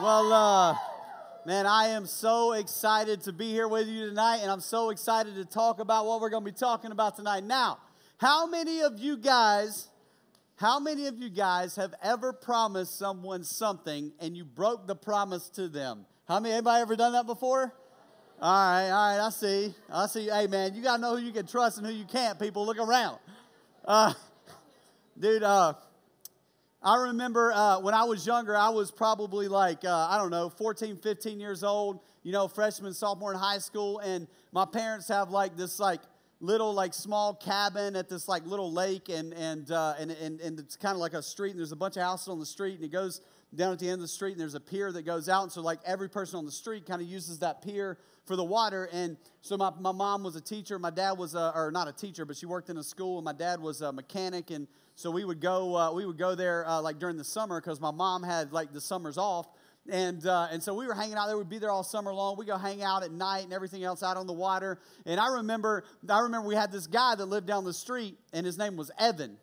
Well, uh, man, I am so excited to be here with you tonight, and I'm so excited to talk about what we're going to be talking about tonight. Now, how many of you guys, how many of you guys have ever promised someone something and you broke the promise to them? How many? Anybody ever done that before? All right, all right, I see. I see. Hey, man, you got to know who you can trust and who you can't, people. Look around. Uh, dude, uh, I remember uh, when I was younger, I was probably like, uh, I don't know, 14, 15 years old, you know, freshman, sophomore in high school. And my parents have like this, like, little, like, small cabin at this, like, little lake. And, and, uh, and, and, and it's kind of like a street. And there's a bunch of houses on the street. And it goes down at the end of the street. And there's a pier that goes out. And so, like, every person on the street kind of uses that pier for the water. And so my, my mom was a teacher. My dad was, a, or not a teacher, but she worked in a school. And my dad was a mechanic. And so we would go, uh, we would go there uh, like during the summer because my mom had like the summers off. And, uh, and so we were hanging out there. We'd be there all summer long. We'd go hang out at night and everything else out on the water. And I remember, I remember we had this guy that lived down the street, and his name was Evan.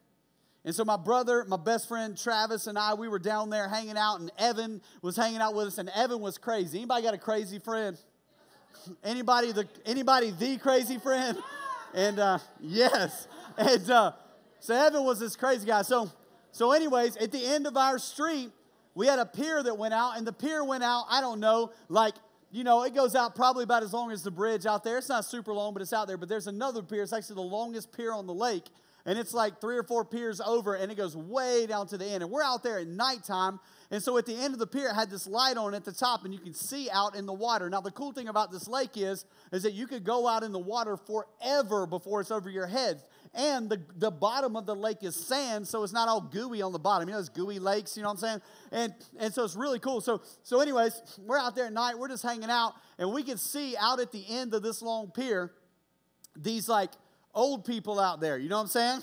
And so my brother, my best friend Travis, and I, we were down there hanging out, and Evan was hanging out with us. And Evan was crazy. Anybody got a crazy friend? Anybody the anybody the crazy friend? And uh, yes, and uh, so Evan was this crazy guy. So, so anyways, at the end of our street, we had a pier that went out, and the pier went out, I don't know, like, you know, it goes out probably about as long as the bridge out there. It's not super long, but it's out there. But there's another pier. It's actually the longest pier on the lake. And it's like three or four piers over, and it goes way down to the end. And we're out there at nighttime. And so at the end of the pier, it had this light on at the top, and you can see out in the water. Now, the cool thing about this lake is, is that you could go out in the water forever before it's over your head and the, the bottom of the lake is sand, so it's not all gooey on the bottom. You know, those gooey lakes, you know what I'm saying? And, and so it's really cool. So, so, anyways, we're out there at night, we're just hanging out, and we can see out at the end of this long pier these like old people out there, you know what I'm saying?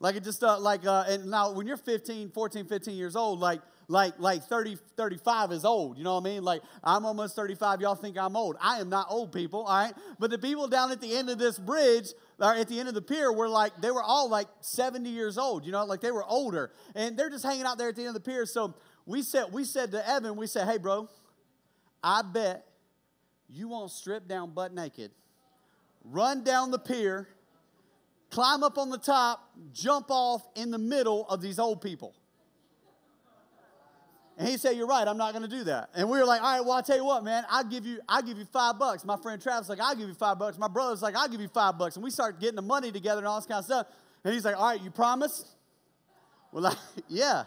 Like it just uh, like, uh, and now when you're 15, 14, 15 years old, like, like like 30 35 is old you know what i mean like i'm almost 35 y'all think i'm old i am not old people all right but the people down at the end of this bridge at the end of the pier were like they were all like 70 years old you know like they were older. And they're just hanging out there at the end of the pier. So we said we said to evan we said hey bro i bet you won't strip down butt naked. Run down the pier climb up on the top jump off in the middle of these old people and he said, You're right, I'm not gonna do that. And we were like, All right, well, I'll tell you what, man, I'll give you, I'll give you five bucks. My friend Travis like, I'll give you five bucks. My brother's like, I'll give you five bucks. And we start getting the money together and all this kind of stuff. And he's like, All right, you promise? We're like, Yeah,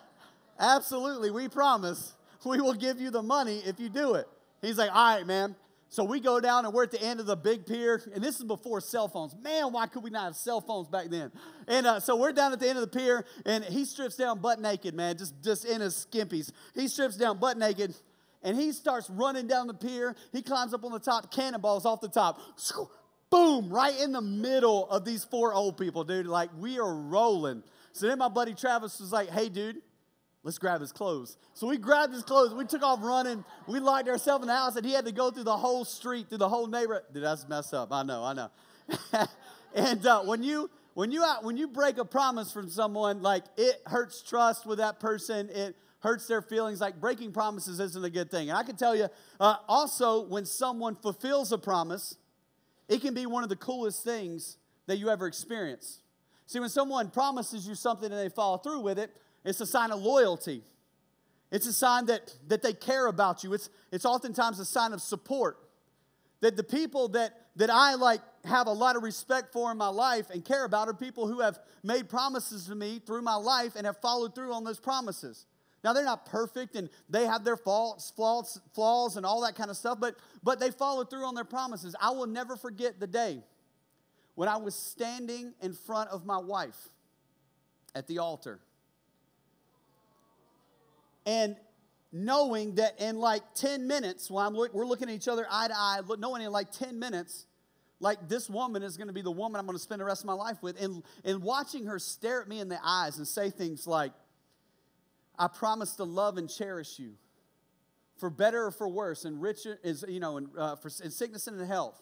absolutely, we promise. We will give you the money if you do it. He's like, All right, man. So we go down and we're at the end of the big pier, and this is before cell phones. Man, why could we not have cell phones back then? And uh, so we're down at the end of the pier, and he strips down butt naked, man, just, just in his skimpies. He strips down butt naked, and he starts running down the pier. He climbs up on the top, cannonballs off the top. Boom, right in the middle of these four old people, dude. Like, we are rolling. So then my buddy Travis was like, hey, dude, let's grab his clothes. So we grabbed his clothes. We took off running. We locked ourselves in the house, and he had to go through the whole street, through the whole neighborhood. Dude, that's messed up. I know, I know. and uh, when you when you when you break a promise from someone, like it hurts trust with that person. It hurts their feelings. Like breaking promises isn't a good thing. And I can tell you, uh, also when someone fulfills a promise, it can be one of the coolest things that you ever experience. See, when someone promises you something and they follow through with it, it's a sign of loyalty. It's a sign that, that they care about you. It's, it's oftentimes a sign of support. That the people that, that I like have a lot of respect for in my life and care about are people who have made promises to me through my life and have followed through on those promises. Now they're not perfect and they have their faults, flaws, flaws and all that kind of stuff, but, but they follow through on their promises. I will never forget the day when I was standing in front of my wife at the altar and knowing that in like 10 minutes, while look, we're looking at each other eye to eye, knowing in like 10 minutes, like this woman is going to be the woman I'm going to spend the rest of my life with. And, and watching her stare at me in the eyes and say things like, I promise to love and cherish you for better or for worse, and richer is, you know, in, uh, for, in sickness and in health,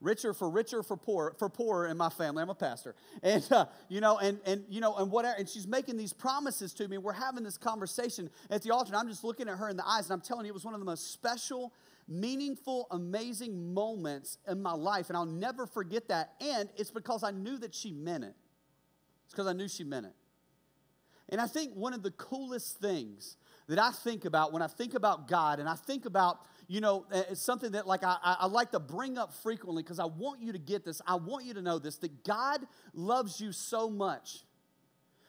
richer for richer for poor for poorer in my family. I'm a pastor. And uh, you know and and you know and whatever and she's making these promises to me. We're having this conversation at the altar and i'm just looking at her in the eyes and i'm telling you it was one of the most special meaningful amazing moments in my life and i'll never forget that. And it's because i knew that she meant it. It's because i knew she meant it. And i think one of the coolest things that i think about when i think about god and i think about you know, it's something that like I, I like to bring up frequently because I want you to get this. I want you to know this that God loves you so much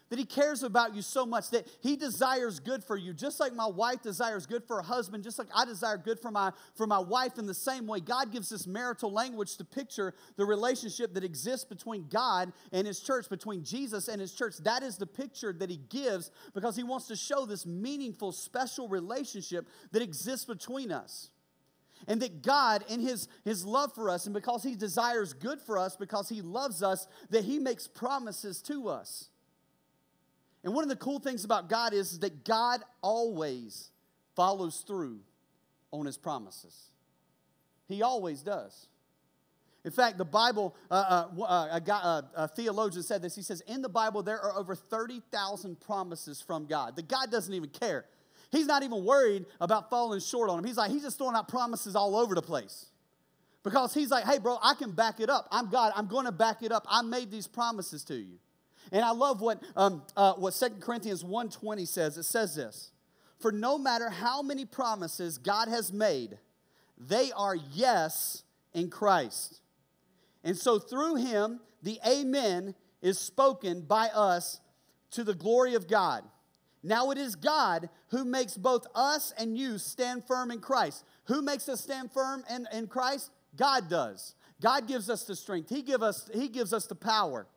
that he cares about you so much that he desires good for you. Just like my wife desires good for her husband just like i desire good for my for my wife in the same way god gives this marital language to picture the relationship that exists between god and his church between jesus and his church. That is the picture that he gives because he wants to show this meaningful special relationship that exists between us. And that God, in his, his love for us, and because He desires good for us, because He loves us, that He makes promises to us. And one of the cool things about God is that God always follows through on his promises. He always does. In fact, the Bible, uh, uh, uh a, uh, a theologian said this. He says, In the Bible, there are over 30,000 promises from God. That God doesn't even care. He's not even worried about falling short on him. He's like, He's just throwing out promises all over the place. Because He's like, Hey, bro, I can back it up. I'm God. I'm going to back it up. I made these promises to you. And I love what, um, uh, what 2 Corinthians 1.20 says. It says this, For no matter how many promises God has made, they are yes in Christ. And so through him, the amen is spoken by us to the glory of God. Now it is God who makes both us and you stand firm in Christ. Who makes us stand firm in, in Christ? God does. God gives us the strength. He, give us, he gives us the power.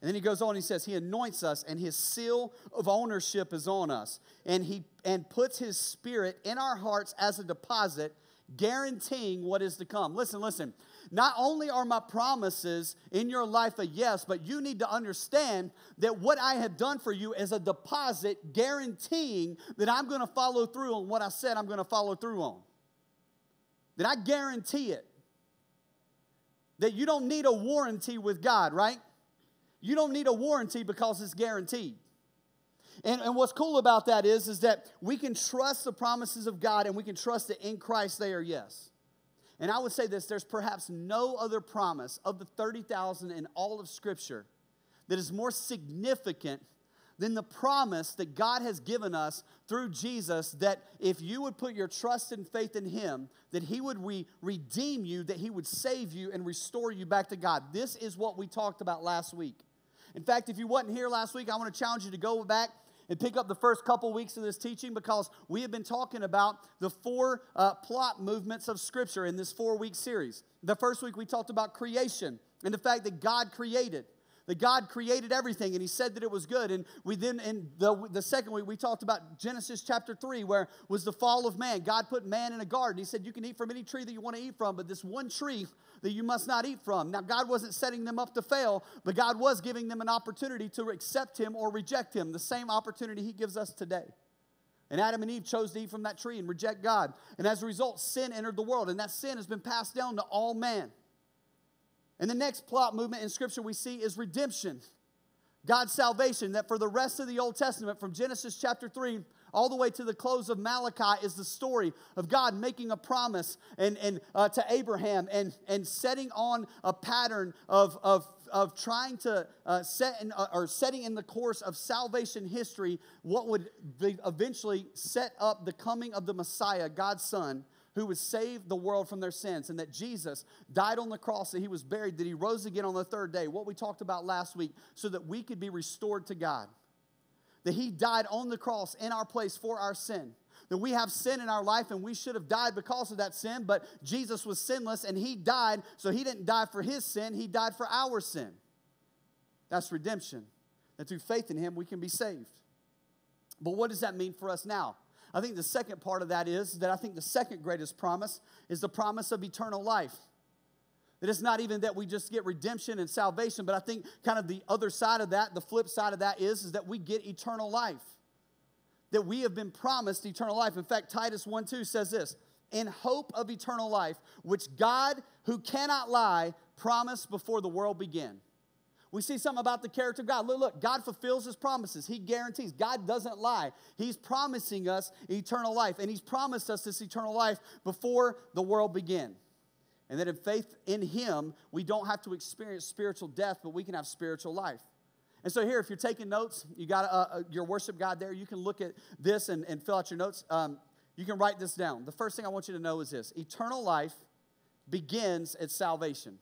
And then he goes on, he says, He anoints us, and his seal of ownership is on us. And he and puts his spirit in our hearts as a deposit, guaranteeing what is to come. Listen, listen. Not only are my promises in your life a yes, but you need to understand that what I have done for you is a deposit guaranteeing that I'm going to follow through on what I said I'm going to follow through on. That I guarantee it. That you don't need a warranty with God, right? You don't need a warranty because it's guaranteed. And, and what's cool about that is, is that we can trust the promises of God and we can trust that in Christ they are yes. And I would say this there's perhaps no other promise of the 30,000 in all of Scripture that is more significant than the promise that God has given us through Jesus that if you would put your trust and faith in Him, that He would re- redeem you, that He would save you and restore you back to God. This is what we talked about last week. In fact, if you wasn't here last week, I want to challenge you to go back and pick up the first couple weeks of this teaching because we have been talking about the four uh, plot movements of Scripture in this four week series. The first week we talked about creation and the fact that God created that God created everything and he said that it was good. And we then, in the, the second week, we talked about Genesis chapter 3, where was the fall of man. God put man in a garden. He said, You can eat from any tree that you want to eat from, but this one tree that you must not eat from. Now, God wasn't setting them up to fail, but God was giving them an opportunity to accept him or reject him, the same opportunity he gives us today. And Adam and Eve chose to eat from that tree and reject God. And as a result, sin entered the world, and that sin has been passed down to all man. And the next plot movement in Scripture we see is redemption. God's salvation, that for the rest of the Old Testament, from Genesis chapter 3 all the way to the close of Malachi, is the story of God making a promise and, and, uh, to Abraham and, and setting on a pattern of, of, of trying to uh, set in, uh, or setting in the course of salvation history what would eventually set up the coming of the Messiah, God's Son, who would save the world from their sins, and that Jesus died on the cross, that he was buried, that he rose again on the third day, what we talked about last week, so that we could be restored to God. That he died on the cross in our place for our sin. That we have sin in our life and we should have died because of that sin, but Jesus was sinless and he died, so he didn't die for his sin, he died for our sin. That's redemption. That through faith in him we can be saved. But what does that mean for us now? I think the second part of that is that I think the second greatest promise is the promise of eternal life. That it's not even that we just get redemption and salvation, but I think kind of the other side of that, the flip side of that is, is that we get eternal life. That we have been promised eternal life. In fact, Titus 1 2 says this in hope of eternal life, which God, who cannot lie, promised before the world began. We see something about the character of God. Look, look, God fulfills his promises. He guarantees. God doesn't lie. He's promising us eternal life, and he's promised us this eternal life before the world began. And that in faith in him, we don't have to experience spiritual death, but we can have spiritual life. And so here, if you're taking notes, you got uh, uh, your worship guide there. You can look at this and, and fill out your notes. Um, you can write this down. The first thing I want you to know is this eternal life begins at salvation.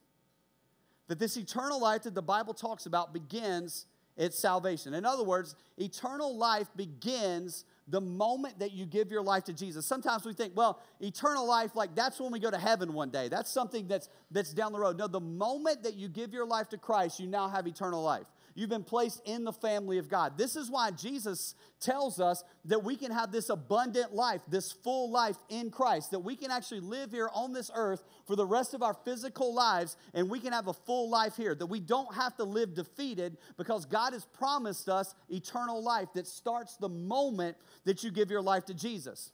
That this eternal life that the Bible talks about begins at salvation. In other words, eternal life begins the moment that you give your life to Jesus. Sometimes we think, well, eternal life, like that's when we go to heaven one day. That's something that's that's down the road. No, the moment that you give your life to Christ, you now have eternal life. You've been placed in the family of God. This is why Jesus tells us that we can have this abundant life, this full life in Christ, that we can actually live here on this earth for the rest of our physical lives and we can have a full life here, that we don't have to live defeated because God has promised us eternal life that starts the moment that you give your life to Jesus.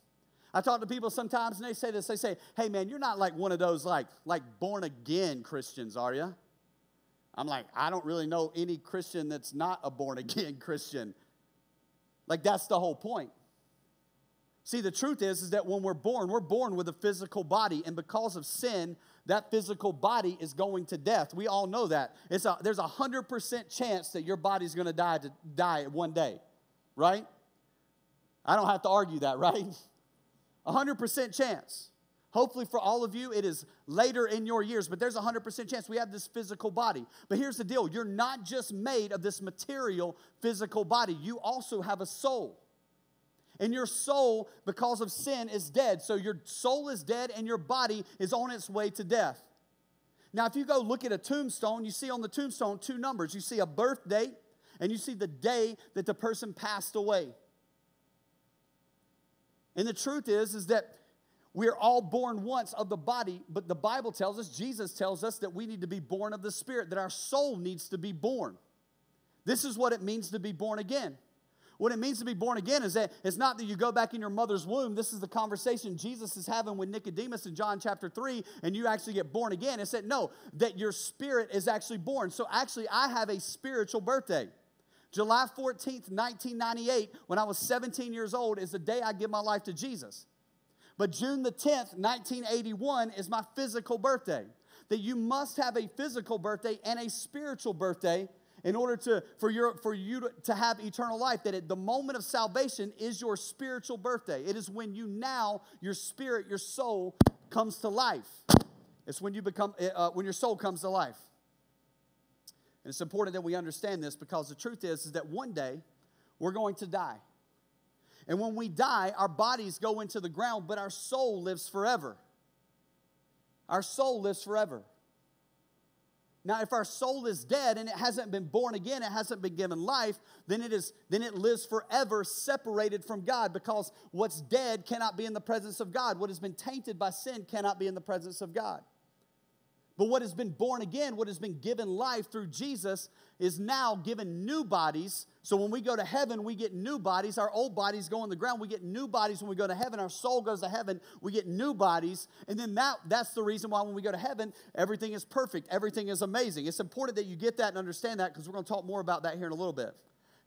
I talk to people sometimes and they say this, they say, hey man, you're not like one of those like, like born again Christians, are you? I'm like, I don't really know any Christian that's not a born again Christian. Like, that's the whole point. See, the truth is, is that when we're born, we're born with a physical body, and because of sin, that physical body is going to death. We all know that. It's a, there's a hundred percent chance that your body's going to die to die one day, right? I don't have to argue that, right? A hundred percent chance. Hopefully, for all of you, it is later in your years, but there's a 100% chance we have this physical body. But here's the deal you're not just made of this material physical body, you also have a soul. And your soul, because of sin, is dead. So your soul is dead and your body is on its way to death. Now, if you go look at a tombstone, you see on the tombstone two numbers. You see a birth date and you see the day that the person passed away. And the truth is, is that we're all born once of the body, but the Bible tells us, Jesus tells us that we need to be born of the Spirit, that our soul needs to be born. This is what it means to be born again. What it means to be born again is that it's not that you go back in your mother's womb. This is the conversation Jesus is having with Nicodemus in John chapter 3, and you actually get born again. It said, no, that your spirit is actually born. So actually, I have a spiritual birthday. July 14th, 1998, when I was 17 years old, is the day I give my life to Jesus. But June the 10th, 1981 is my physical birthday. That you must have a physical birthday and a spiritual birthday in order to for your for you to, to have eternal life. That at the moment of salvation is your spiritual birthday. It is when you now your spirit your soul comes to life. It's when you become uh, when your soul comes to life. And it's important that we understand this because the truth is is that one day we're going to die and when we die, our bodies go into the ground, but our soul lives forever. Our soul lives forever. Now, if our soul is dead and it hasn't been born again, it hasn't been given life, then it is then it lives forever separated from God because what's dead cannot be in the presence of God. What has been tainted by sin cannot be in the presence of God. But what has been born again, what has been given life through Jesus, is now given new bodies. So when we go to heaven, we get new bodies. Our old bodies go on the ground. We get new bodies when we go to heaven. Our soul goes to heaven. We get new bodies. And then that, that's the reason why when we go to heaven, everything is perfect. Everything is amazing. It's important that you get that and understand that because we're going to talk more about that here in a little bit.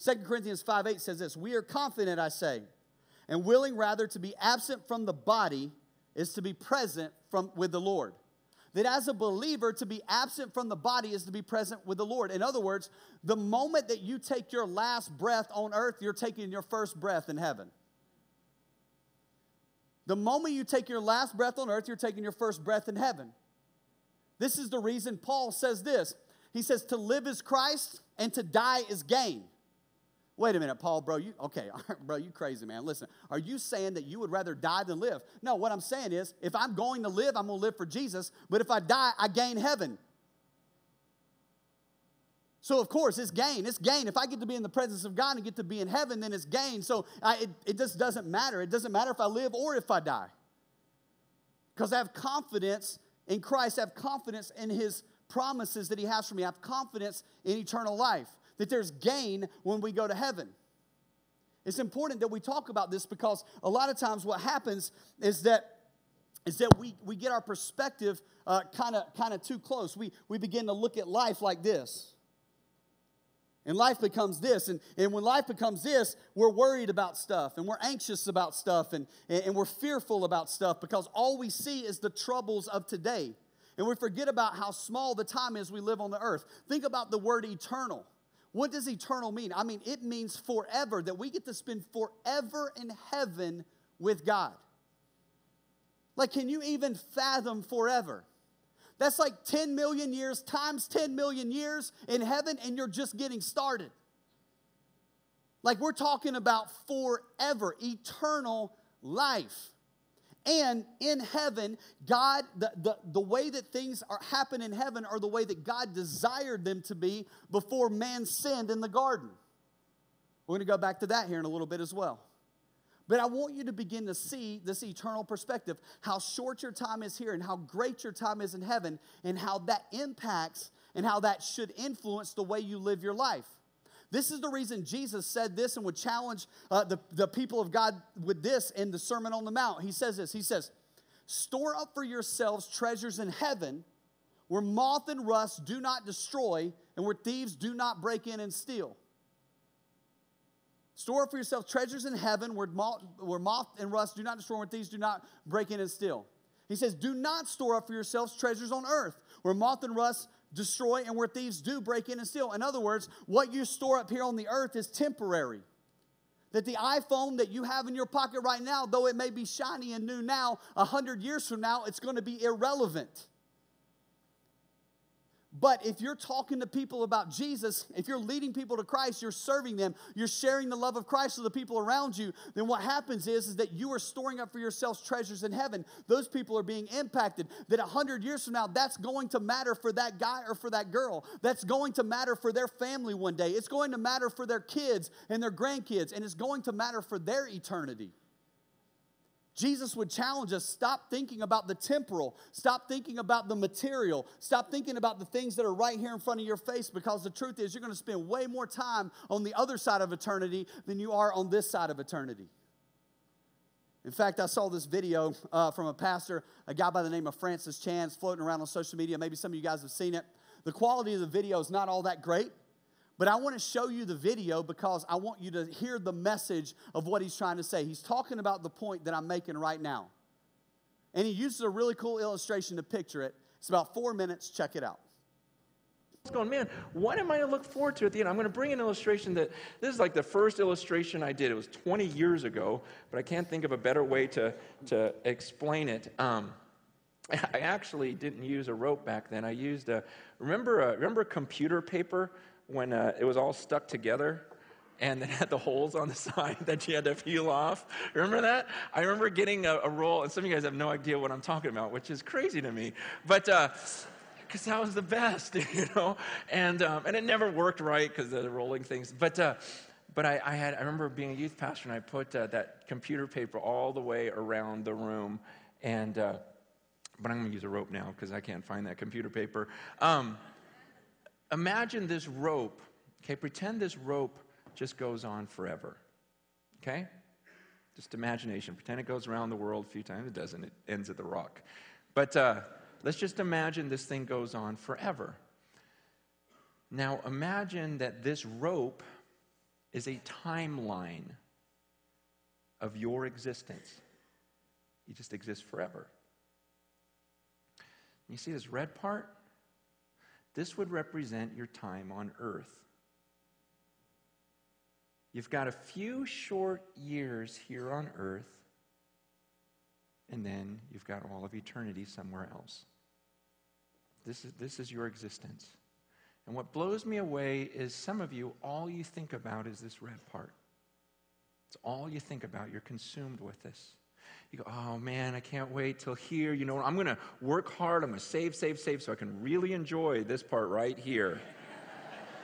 2 Corinthians 5 8 says this We are confident, I say, and willing rather to be absent from the body is to be present from, with the Lord that as a believer, to be absent from the body is to be present with the Lord. In other words, the moment that you take your last breath on earth, you're taking your first breath in heaven. The moment you take your last breath on earth, you're taking your first breath in heaven. This is the reason Paul says this. He says, To live is Christ and to die is gain. Wait a minute, Paul, bro, you okay, bro, you crazy, man. Listen, are you saying that you would rather die than live? No, what I'm saying is if I'm going to live, I'm to live for Jesus, but if I die, I gain heaven. So, of course, it's gain. It's gain. If I get to be in the presence of God and get to be in heaven, then it's gain. So, I, it, it just doesn't matter. It doesn't matter if I live or if I die. Because I have confidence in Christ, I have confidence in His promises that He has for me, I have confidence in eternal life that there's gain when we go to heaven. It's important that we talk about this because a lot of times what happens is that is that we, we get our perspective kind of kind of too close. We, we begin to look at life like this. And life becomes this. And, and when life becomes this, we're worried about stuff and we're anxious about stuff and, and we're fearful about stuff because all we see is the troubles of today. And we forget about how small the time is we live on the earth. Think about the word eternal. What does eternal mean? I mean, it means forever, that we get to spend forever in heaven with God. Like, can you even fathom forever? That's like 10 million years times 10 million years in heaven, and you're just getting started. Like, we're talking about forever, eternal life. And in heaven, God, the, the, the way that things are happen in heaven are the way that God desired them to be before man sinned in the garden. We're going to go back to that here in a little bit as well. But I want you to begin to see this eternal perspective how short your time is here and how great your time is in heaven, and how that impacts and how that should influence the way you live your life. This is the reason Jesus said this and would challenge uh, the, the people of God with this in the Sermon on the Mount. He says this He says, Store up for yourselves treasures in heaven where moth and rust do not destroy and where thieves do not break in and steal. Store up for yourself treasures in heaven where moth, where moth and rust do not destroy, where thieves do not break in and steal. He says, Do not store up for yourselves treasures on earth where moth and rust destroy and where thieves do break in and steal. In other words, what you store up here on the earth is temporary. That the iPhone that you have in your pocket right now, though it may be shiny and new now, a hundred years from now, it's going to be irrelevant. But if you're talking to people about Jesus, if you're leading people to Christ, you're serving them, you're sharing the love of Christ with the people around you, then what happens is, is that you are storing up for yourselves treasures in heaven. Those people are being impacted. That a hundred years from now, that's going to matter for that guy or for that girl. That's going to matter for their family one day. It's going to matter for their kids and their grandkids, and it's going to matter for their eternity. Jesus would challenge us stop thinking about the temporal, stop thinking about the material, stop thinking about the things that are right here in front of your face because the truth is you're going to spend way more time on the other side of eternity than you are on this side of eternity. In fact, I saw this video uh, from a pastor, a guy by the name of Francis Chan, floating around on social media. Maybe some of you guys have seen it. The quality of the video is not all that great. But I want to show you the video because I want you to hear the message of what he's trying to say. He's talking about the point that I'm making right now. And he uses a really cool illustration to picture it. It's about four minutes. Check it out. It's going, man, what am I to look forward to at the end? I'm going to bring an illustration that this is like the first illustration I did. It was 20 years ago, but I can't think of a better way to, to explain it. Um, I actually didn't use a rope back then. I used a remember a, remember computer paper when uh, it was all stuck together and it had the holes on the side that you had to peel off. Remember that? I remember getting a, a, roll, and some of you guys have no idea what I'm talking about, which is crazy to me. But because uh, that was the best, you know, and um, and it never worked right because of the rolling things. But uh, but I, I, had I remember being a youth pastor, and I put uh, that computer paper all the way around the room, and uh, but I'm going to use a rope now because I can't find that computer paper. Um, imagine this rope, okay? Pretend this rope just goes on forever, okay? Just imagination. Pretend it goes around the world a few times. It doesn't, it ends at the rock. But uh, let's just imagine this thing goes on forever. Now, imagine that this rope is a timeline of your existence. You just exist forever. You see this red part? This would represent your time on earth. You've got a few short years here on earth, and then you've got all of eternity somewhere else. This is, this is your existence. And what blows me away is some of you, all you think about is this red part. It's all you think about. You're consumed with this. You go, oh man, I can't wait till here. You know, I'm going to work hard. I'm going to save, save, save so I can really enjoy this part right here.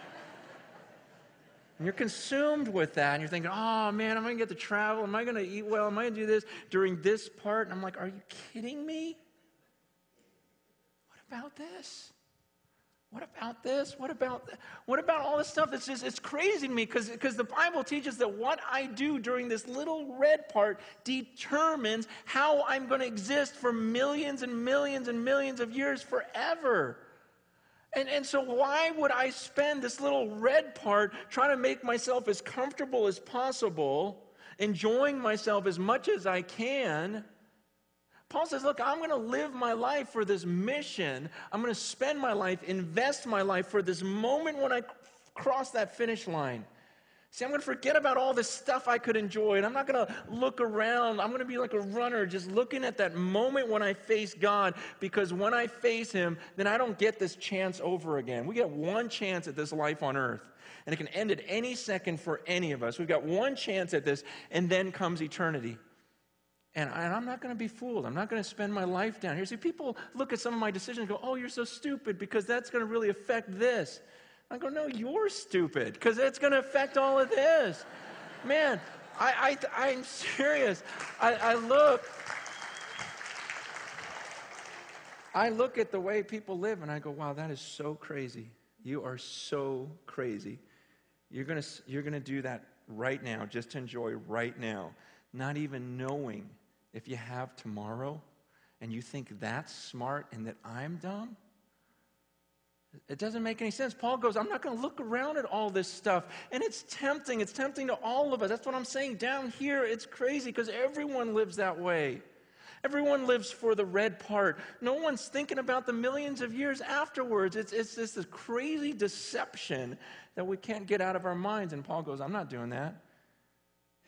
and you're consumed with that. And you're thinking, oh man, am I going to get to travel? Am I going to eat well? Am I going to do this during this part? And I'm like, are you kidding me? What about this? What about this? What about what about all this stuff? It's just it's crazy to me because because the Bible teaches that what I do during this little red part determines how I'm going to exist for millions and millions and millions of years forever. And, and so, why would I spend this little red part trying to make myself as comfortable as possible, enjoying myself as much as I can? Paul says, Look, I'm going to live my life for this mission. I'm going to spend my life, invest my life for this moment when I cross that finish line. See, I'm going to forget about all this stuff I could enjoy, and I'm not going to look around. I'm going to be like a runner, just looking at that moment when I face God, because when I face Him, then I don't get this chance over again. We get one chance at this life on earth, and it can end at any second for any of us. We've got one chance at this, and then comes eternity. And, I, am not going to be fooled. I'm not going to spend my life down here. See, people look at some of my decisions and go, oh, you're so stupid because that's going to really affect this. I go, no, you're stupid because it's going to affect all of this. Man, I, I, I'm serious. I, I look. I look at the way people live and I go, wow, that is so crazy. You are so crazy. You're going to you're going to do that right now, just to enjoy right now, not even knowing if you have tomorrow and you think that's smart and that I'm dumb. It doesn't make any sense. Paul goes, I'm not going to look around at all this stuff. And it's tempting. It's tempting to all of us. That's what I'm saying. Down here, it's crazy because everyone lives that way. Everyone lives for the red part. No one's thinking about the millions of years afterwards. It's, it's just this crazy deception that we can't get out of our minds. And Paul goes, I'm not doing that.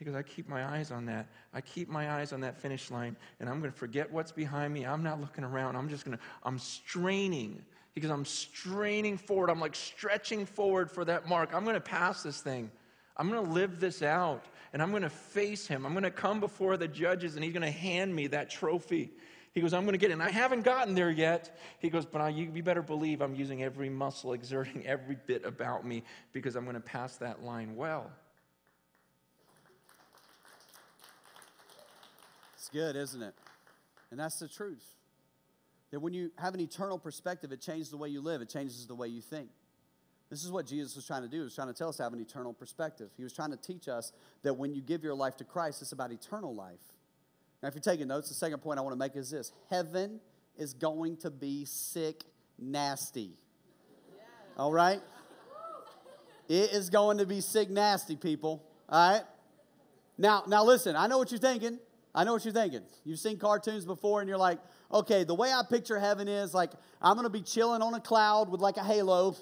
Goes, I keep my eyes on that. I keep my eyes on that finish line, and I'm going to forget what's behind me. I'm not looking around. I'm just going to, I'm straining because I'm straining forward. I'm like stretching forward for that mark. I'm going to pass this thing. I'm going to live this out and I'm going to face him. I'm going to come before the judges and he's going to hand me that trophy. He goes, I'm going to get it. And I haven't gotten there yet. He goes, but I, you, you better believe I'm using every muscle, exerting every bit about me because I'm going to pass that line well. It's good, isn't it? And that's the truth. That when you have an eternal perspective, it changes the way you live, it changes the way you think. This is what Jesus was trying to do. He was trying to tell us to have an eternal perspective. He was trying to teach us that when you give your life to Christ, it's about eternal life. Now, if you're taking notes, the second point I want to make is this heaven is going to be sick, nasty. All right? It is going to be sick, nasty, people. All right? Now, now listen, I know what you're thinking. I know what you're thinking. You've seen cartoons before and you're like, okay, the way I picture heaven is like I'm to be chilling on a cloud with like a halo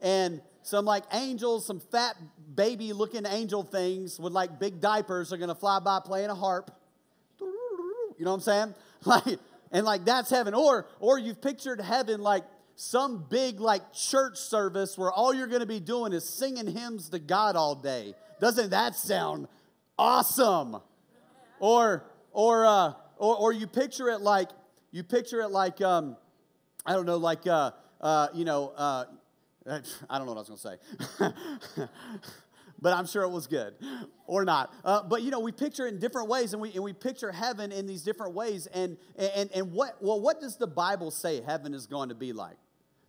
and some like angels, some fat baby looking angel things with like big diapers are to fly by playing a harp. You know what I'm saying? Like and like that's heaven or or you've pictured heaven like some big like church service where all you're going to be doing is singing hymns to God all day. Doesn't that sound awesome? Or or uh or, or you picture it like you picture it like, um, I don't know, like, uh, uh, you know, uh, I don't know what I was going to say. but I'm sure it was good or not. Uh, but you know, we picture it in different ways, and we and we picture heaven in these different ways. And and and what well, what does the Bible say heaven is going to be like?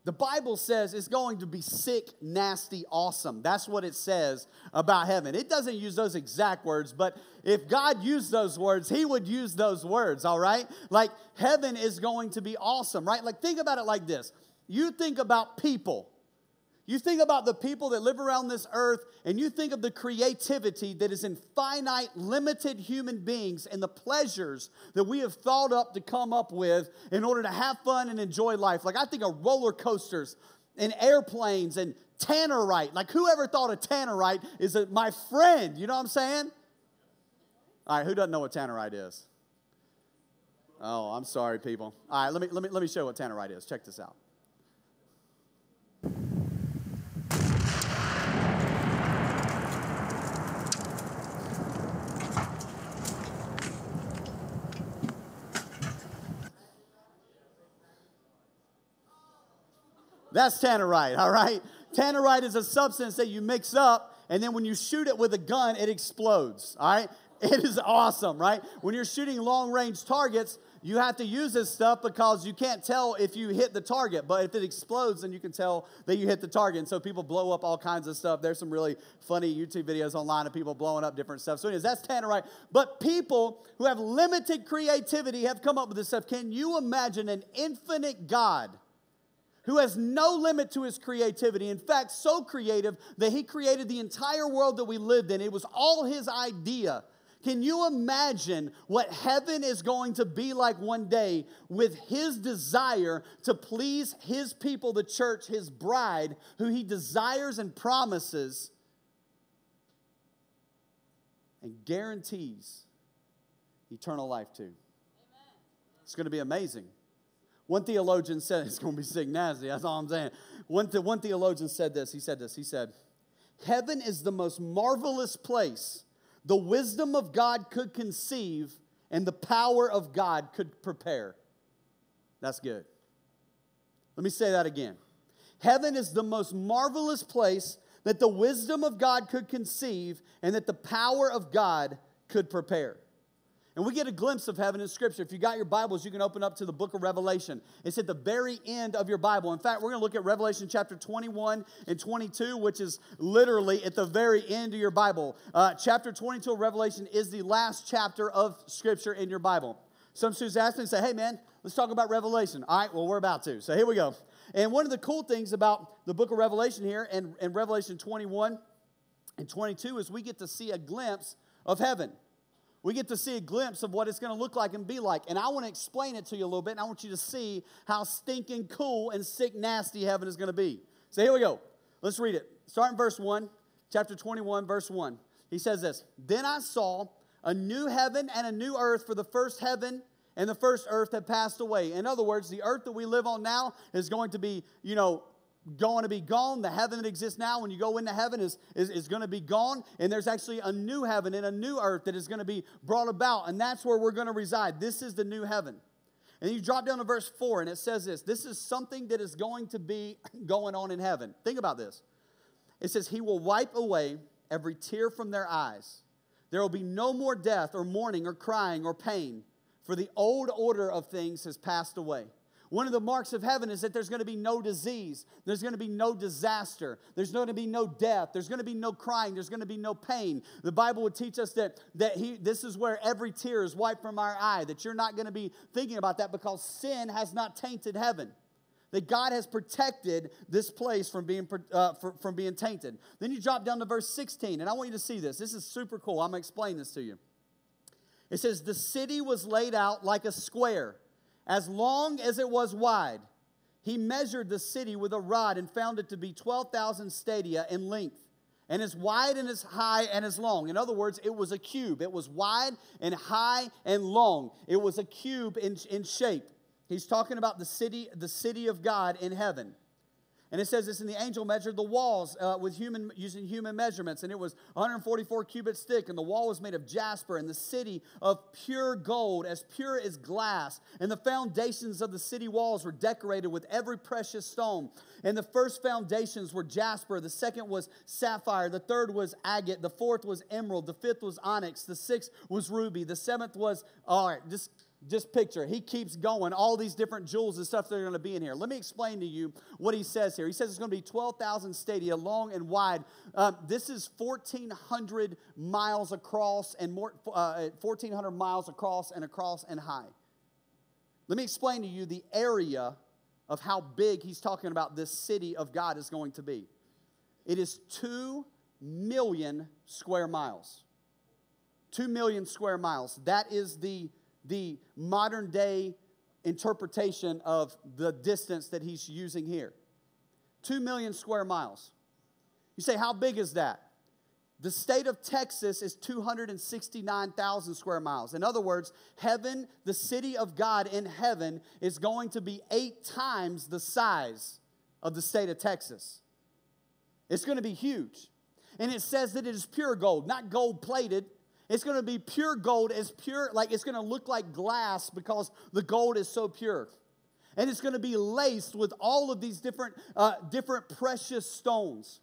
The Bible says it's going to be sick, nasty, awesome. That's what it says about heaven. It doesn't use those exact words, but if God used those words, He would use those words, all right? Like heaven is going to be awesome, right? Like think about it like this you think about people, you think about the people that live around this earth, and you think of the creativity that is in finite, limited human beings and the pleasures that we have thought up to come up with in order to have fun and enjoy life. Like, I think of roller coasters and airplanes and tannerite. Like, whoever thought of tannerite is a, my friend? You know what I'm saying? All right, who doesn't know what tannerite is? Oh, I'm sorry, people. All right, let me, let me, let me show you what tannerite is. Check this out. That's tannerite, all right? Tannerite is a substance that you mix up, and then when you shoot it with a gun, it explodes, all right? It is awesome, right? When you're shooting long range targets, you have to use this stuff because you can't tell if you hit the target. But if it explodes, then you can tell that you hit the target. And so people blow up all kinds of stuff. There's some really funny YouTube videos online of people blowing up different stuff. So, anyways, that's Tannerite. But people who have limited creativity have come up with this stuff. Can you imagine an infinite God? Who has no limit to his creativity. In fact, so creative that he created the entire world that we lived in. It was all his idea. Can you imagine what heaven is going to be like one day with his desire to please his people, the church, his bride, who he desires and promises and guarantees eternal life to? It's going to be amazing. One theologian said, it's going to be sick nasty, that's all I'm saying. One, one theologian said this, he said this, he said, Heaven is the most marvelous place the wisdom of God could conceive and the power of God could prepare. That's good. Let me say that again. Heaven is the most marvelous place that the wisdom of God could conceive and that the power of God could prepare. And we get a glimpse of heaven in Scripture. If you got your Bibles, you can open up to the book of Revelation. It's at the very end of your Bible. In fact, we're going to look at Revelation chapter 21 and 22, which is literally at the very end of your Bible. Uh, chapter 22 of Revelation is the last chapter of Scripture in your Bible. Some students ask me and say, hey, man, let's talk about Revelation. All right, well, we're about to. So here we go. And one of the cool things about the book of Revelation here and, and Revelation 21 and 22 is we get to see a glimpse of heaven we get to see a glimpse of what it's going to look like and be like. And I want to explain it to you a little bit, and I want you to see how stinking cool and sick nasty heaven is going to be. So here we go. Let's read it. Start in verse 1, chapter 21, verse 1. He says this Then I saw a new heaven and a new earth, for the first heaven and the first earth had passed away. In other words, the earth that we live on now is going to be, you know, going to be gone. The heaven that exists now, when you go into heaven, is, is, is going to be gone. And there's actually a new heaven and a new earth that is going to be brought about. And that's where we're going to reside. This is the new heaven. And you drop down to verse 4, and it says this this is something that is going to be going on in heaven. Think about this. It says, He will wipe away every tear from their eyes. There will be no more death, or mourning, or crying, or pain, for the old order of things has passed away. One of the marks of heaven is that there's going to be no disease, there's going to be no disaster, there's going to be no death, there's going to be no crying, there's going to be no pain. The Bible would teach us that, that he, this is where every tear is wiped from our eye, that you're not going to be thinking about that because sin has not tainted heaven that God has protected this place from being, uh, from being tainted. Then you drop down to verse 16, and I want you to see this. This is super cool. I'm going to explain this to you. It says, The city was laid out like a square as long as it was wide. He measured the city with a rod and found it to be 12,000 stadia in length, and as wide and as high and as long. In other words, it was a cube. It was wide and high and long. It was a cube in, in shape. He's talking about the city, the city of God in heaven. And it says this, and the angel measured the walls uh, with human, using human measurements, and it was 144 cubits thick, and the wall was made of jasper, and the city of pure gold, as pure as glass. And the foundations of the city walls were decorated with every precious stone. And the first foundations were jasper, the second was sapphire, the third was agate, the fourth was emerald, the fifth was onyx, the sixth was ruby, the seventh was, all right, just just picture, he keeps going, all these different jewels and stuff that are going to be in here. Let me explain to you what he says here. He says it's going to be 12,000 stadia, long and wide. Um, this is 1,400 miles across and more, uh, 1,400 miles across and across and high. Let me explain to you the area of how big he's talking about this city of God is going to be. It is 2 million square miles. 2 million square miles. That is the the modern day interpretation of the distance that he's using here 2 million square miles. You say, how big is that? The state of Texas is 269,000 square miles. In other words, heaven, the city of God in heaven, is going to be eight times the size of the state of Texas. It's going to be huge. And it says that it is pure gold, not gold plated, it's going to be pure gold, as pure, like it's going to look like glass because the gold is so pure. And it's going to be laced with all of these different, uh, different precious stones.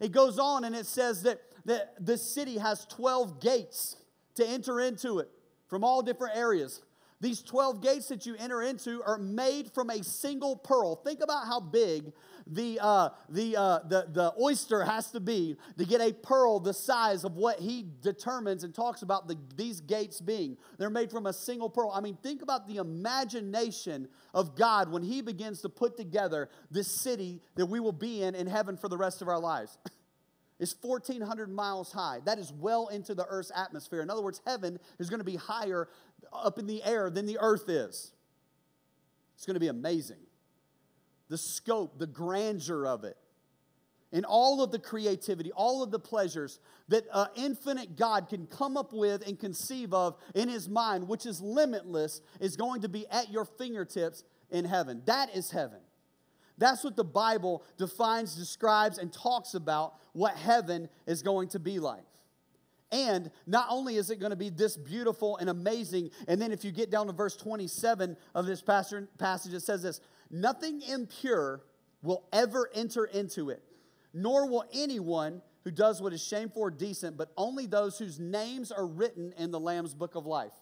It goes on and it says that, that the city has 12 gates to enter into it from all different areas. These 12 gates that you enter into are made from a single pearl. Think about how big the, uh, the, uh, the, the oyster has to be to get a pearl the size of what he determines and talks about the, these gates being. They're made from a single pearl. I mean, think about the imagination of God when he begins to put together this city that we will be in in heaven for the rest of our lives. It's 1,400 miles high. That is well into the Earth's atmosphere. In other words, heaven is going to be higher up in the air than the Earth is. It's going to be amazing the scope, the grandeur of it, and all of the creativity, all of the pleasures that an infinite God can come up with and conceive of in his mind, which is limitless, is going to be at your fingertips in heaven. That is heaven. That's what the Bible defines, describes, and talks about what heaven is going to be like. And not only is it going to be this beautiful and amazing, and then if you get down to verse 27 of this passage, it says this Nothing impure will ever enter into it, nor will anyone who does what is shameful or decent, but only those whose names are written in the Lamb's book of life.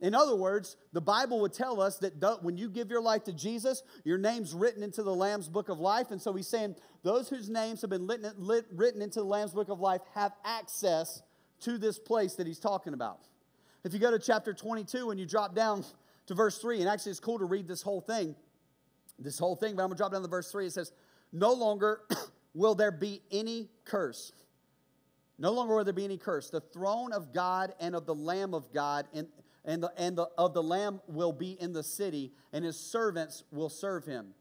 In other words, the Bible would tell us that when you give your life to Jesus, your name's written into the Lamb's book of life. And so he's saying those whose names have been written into the Lamb's book of life have access to this place that he's talking about. If you go to chapter 22 and you drop down to verse 3, and actually it's cool to read this whole thing, this whole thing, but I'm going to drop down to verse 3. It says, No longer will there be any curse. No longer will there be any curse. The throne of God and of the Lamb of God and, and, the, and the, of the Lamb will be in the city, and his servants will serve him.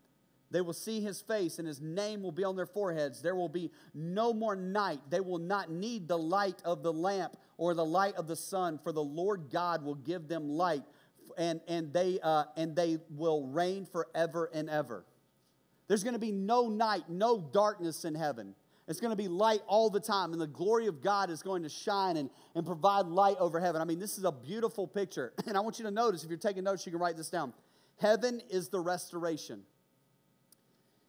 They will see his face, and his name will be on their foreheads. There will be no more night. They will not need the light of the lamp or the light of the sun, for the Lord God will give them light and, and, they, uh, and they will reign forever and ever. There's going to be no night, no darkness in heaven. It's going to be light all the time, and the glory of God is going to shine and, and provide light over heaven. I mean, this is a beautiful picture. And I want you to notice, if you're taking notes, you can write this down. Heaven is the restoration.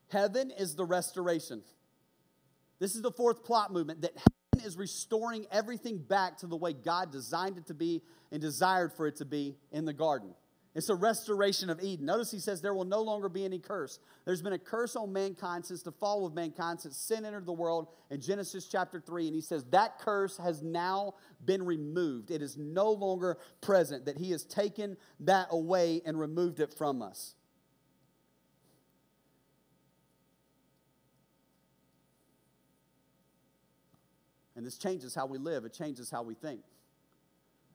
Heaven is the restoration. This is the fourth plot movement that heaven is restoring everything back to the way God designed it to be and desired for it to be in the garden. It's a restoration of Eden. Notice he says there will no longer be any curse. There's been a curse on mankind since the fall of mankind, since sin entered the world in Genesis chapter 3. And he says that curse has now been removed. It is no longer present, that he has taken that away and removed it from us. And this changes how we live, it changes how we think.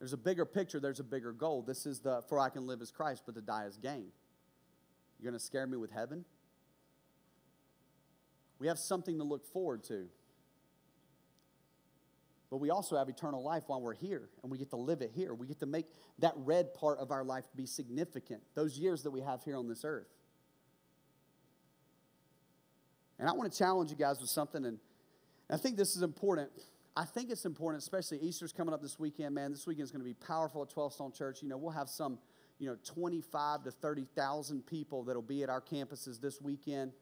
There's a bigger picture, there's a bigger goal. This is the for I can live as Christ, but to die as gain. You're going to scare me with heaven? We have something to look forward to. But we also have eternal life while we're here, and we get to live it here. We get to make that red part of our life be significant, those years that we have here on this earth. And I want to challenge you guys with something, and I think this is important. I think it's important, especially Easter's coming up this weekend, man. This weekend is going to be powerful at 12 Stone Church. You know, we'll have some, you know, 25 to 30,000 people that'll be at our campuses this weekend.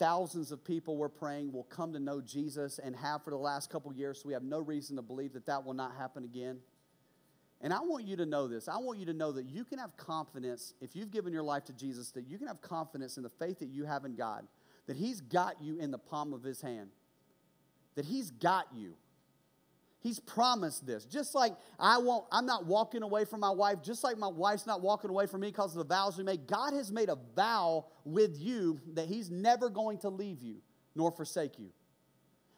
Thousands of people we're praying will come to know Jesus and have for the last couple years, so we have no reason to believe that that will not happen again. And I want you to know this. I want you to know that you can have confidence, if you've given your life to Jesus, that you can have confidence in the faith that you have in God, that He's got you in the palm of His hand, that He's got you. He's promised this. Just like I won't, I'm not walking away from my wife, just like my wife's not walking away from me because of the vows we made. God has made a vow with you that He's never going to leave you nor forsake you.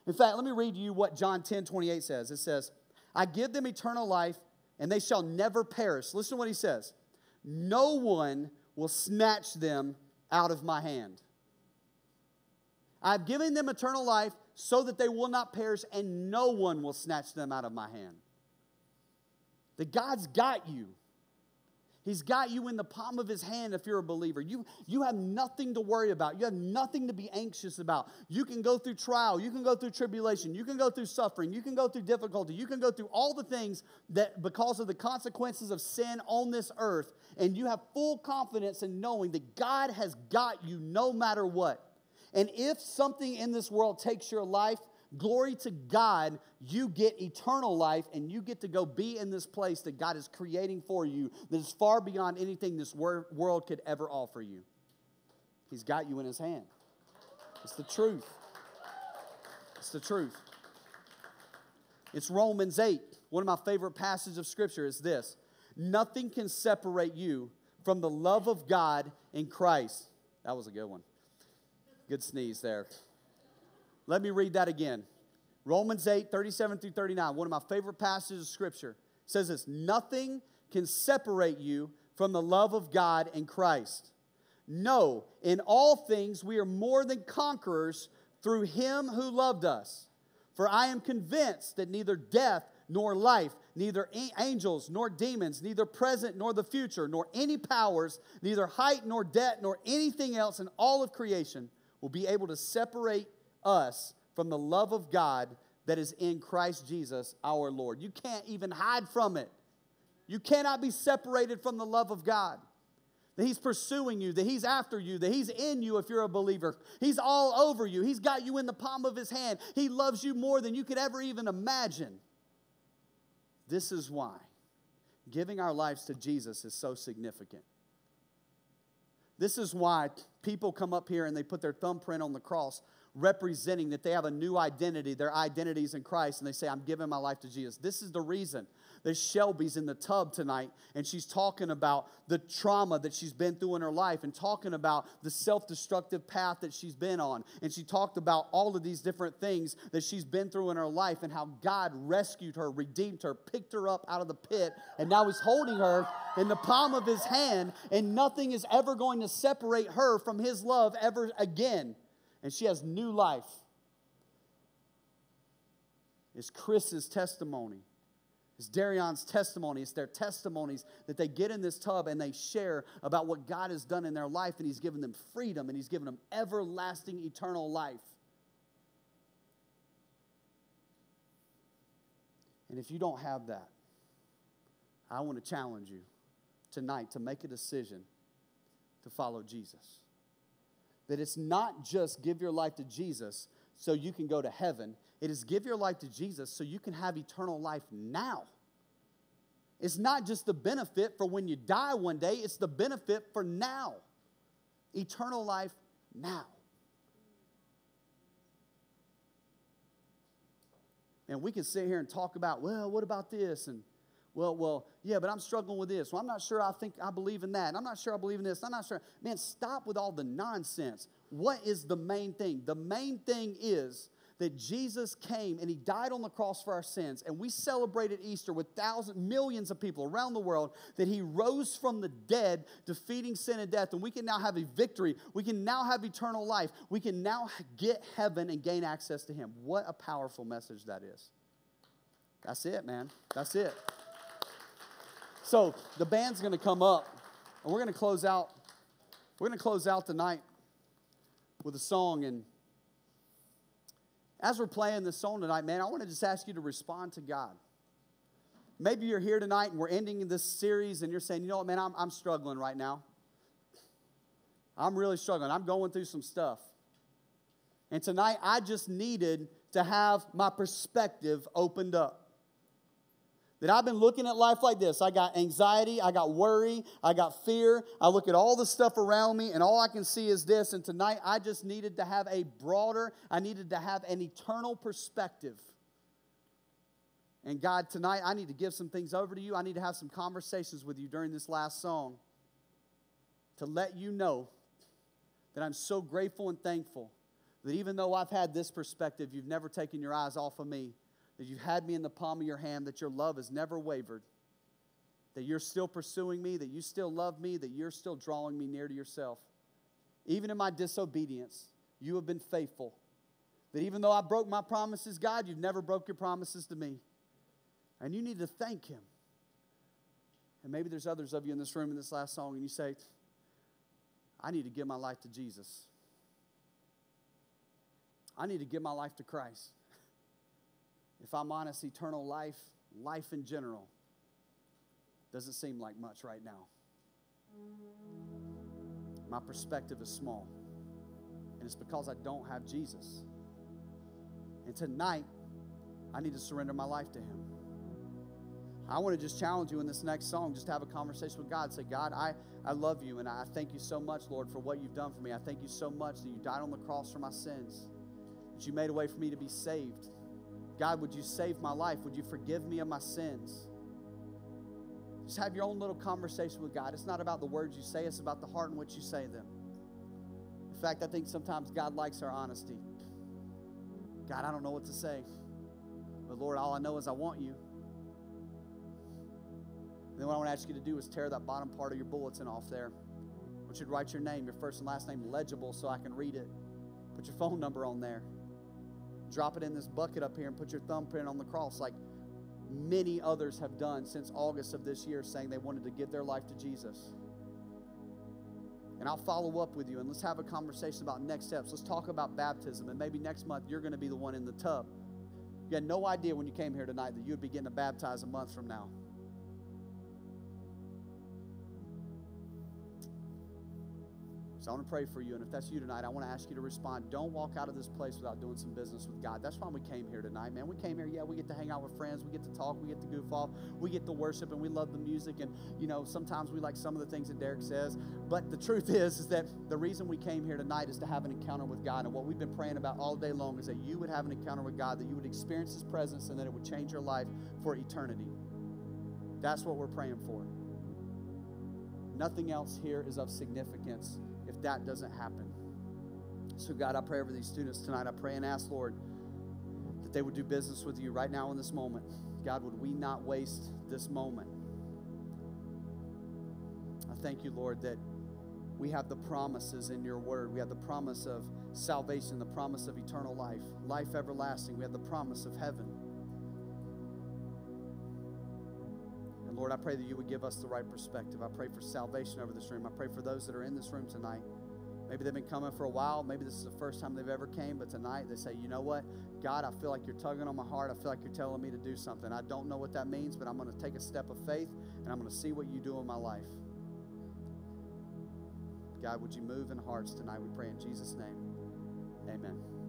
In fact, let me read you what John 10 28 says. It says, I give them eternal life, and they shall never perish. Listen to what he says. No one will snatch them out of my hand. I've given them eternal life, so that they will not perish, and no one will snatch them out of my hand. That God's got you. He's got you in the palm of his hand if you're a believer. You, you have nothing to worry about. You have nothing to be anxious about. You can go through trial. You can go through tribulation. You can go through suffering. You can go through difficulty. You can go through all the things that, because of the consequences of sin on this earth, and you have full confidence in knowing that God has got you no matter what. And if something in this world takes your life, Glory to God, you get eternal life and you get to go be in this place that God is creating for you that is far beyond anything this wor- world could ever offer you. He's got you in His hand. It's the truth. It's the truth. It's Romans 8. One of my favorite passages of Scripture is this Nothing can separate you from the love of God in Christ. That was a good one. Good sneeze there. Let me read that again. Romans 8, 37 through 39, one of my favorite passages of Scripture, says this Nothing can separate you from the love of God in Christ. No, in all things we are more than conquerors through him who loved us. For I am convinced that neither death nor life, neither angels nor demons, neither present nor the future, nor any powers, neither height nor depth, nor anything else in all of creation will be able to separate us from the love of God that is in Christ Jesus our Lord. You can't even hide from it. You cannot be separated from the love of God. That He's pursuing you, that He's after you, that He's in you if you're a believer. He's all over you. He's got you in the palm of His hand. He loves you more than you could ever even imagine. This is why giving our lives to Jesus is so significant. This is why people come up here and they put their thumbprint on the cross, representing that they have a new identity. Their identity is in Christ, and they say, I'm giving my life to Jesus. This is the reason that Shelby's in the tub tonight, and she's talking about the trauma that she's been through in her life and talking about the self destructive path that she's been on. And she talked about all of these different things that she's been through in her life and how God rescued her, redeemed her, picked her up out of the pit, and now He's holding her in the palm of His hand, and nothing is ever going to separate her from His love ever again. And she has new life. It's Chris's testimony. It's Darion's testimony. It's their testimonies that they get in this tub and they share about what God has done in their life, and He's given them freedom and He's given them everlasting, eternal life. And if you don't have that, I want to challenge you tonight to make a decision to follow Jesus. That it's not just give your life to Jesus so you can go to heaven, it is give your life to Jesus so you can have eternal life now. It's not just the benefit for when you die one day, it's the benefit for now. Eternal life now. And we can sit here and talk about, well, what about this? And well, well, yeah, but I'm struggling with this. Well, I'm not sure I think I believe in that. I'm not sure I believe in this. I'm not sure. Man, stop with all the nonsense. What is the main thing? The main thing is that Jesus came and he died on the cross for our sins. And we celebrated Easter with thousands, millions of people around the world that he rose from the dead, defeating sin and death. And we can now have a victory. We can now have eternal life. We can now get heaven and gain access to him. What a powerful message that is. That's it, man. That's it. So the band's going to come up and we're going to close out. We're going to close out tonight with a song and as we're playing this song tonight, man, I want to just ask you to respond to God. Maybe you're here tonight and we're ending this series and you're saying, you know what, man, I'm, I'm struggling right now. I'm really struggling. I'm going through some stuff. And tonight, I just needed to have my perspective opened up that I've been looking at life like this. I got anxiety, I got worry, I got fear. I look at all the stuff around me, and all I can see is this. And tonight, I just needed to have a broader, I needed to have an eternal perspective. And God, tonight, I need to give some things over to you. I need to have some conversations with you during this last song to let you know that I'm so grateful and thankful that even though I've had this perspective, you've never taken your eyes off of me that you've had me in the palm of your hand, that your love has never wavered, that you're still pursuing me, that you still love me, that you're still drawing me near to yourself. Even in my disobedience, you have been faithful. That even though I broke my promises, God, you've never broke your promises to me. And you need to thank Him. And maybe there's others of you in this room in this last song, and you say, I need to give my life to Jesus. I need to give my life to Christ if I'm honest, eternal life, life in general, doesn't seem like much right now. My perspective is small. And it's because I don't have Jesus. And tonight, I need to surrender my life to Him. I want to just challenge you in this next song, just have a conversation with God. Say, God, I, I love you and I thank you so much, Lord, for what you've done for me. I thank you so much that you died on the cross for my sins, that you made a way for me to be saved. God, would you save my life? Would you forgive me of my sins? Just have your own little conversation with God. It's not about the words you say, it's about the heart in which you say them. In fact, I think sometimes God likes our honesty. God, I don't know what to say. But Lord, all I know is I want you. And then what I want to ask you to do is tear that bottom part of your bulletin off there. I want you to write your name, your first and last name legible so I can read it. Put your phone number on there. Drop it in this bucket up here and put your thumbprint on the cross like many others have done since August of this year saying they wanted to give their life to Jesus. And I'll follow up with you and let's have a conversation about next steps. Let's talk about baptism. And maybe next month you're going to be the one in the tub. You had no idea when you came here tonight that you would be getting baptized a month from now. So I want to pray for you. And if that's you tonight, I want to ask you to respond. Don't walk out of this place without doing some business with God. That's why we came here tonight, man. We came here, yeah, we get to hang out with friends, we get to talk, we get to goof off, we get to worship, and we love the music. And, you know, sometimes we like some of the things that Derek says. But the truth is, is that the reason we came here tonight is to have an encounter with God. And what we've been praying about all day long is that you would have an encounter with God, that you would experience His presence, and that it would change your life for eternity. That's what we're praying for. Nothing else here is of significance if that doesn't happen. So, God, I pray over these students tonight. I pray and ask, Lord, that they would do business with you right now in this moment. God, would we not waste this moment? I thank you, Lord, that we have the promises in your word. We have the promise of salvation, the promise of eternal life, life everlasting. We have the promise of heaven. Lord, I pray that you would give us the right perspective. I pray for salvation over this room. I pray for those that are in this room tonight. Maybe they've been coming for a while. Maybe this is the first time they've ever came, but tonight they say, "You know what? God, I feel like you're tugging on my heart. I feel like you're telling me to do something. I don't know what that means, but I'm going to take a step of faith and I'm going to see what you do in my life." God, would you move in hearts tonight? We pray in Jesus' name. Amen.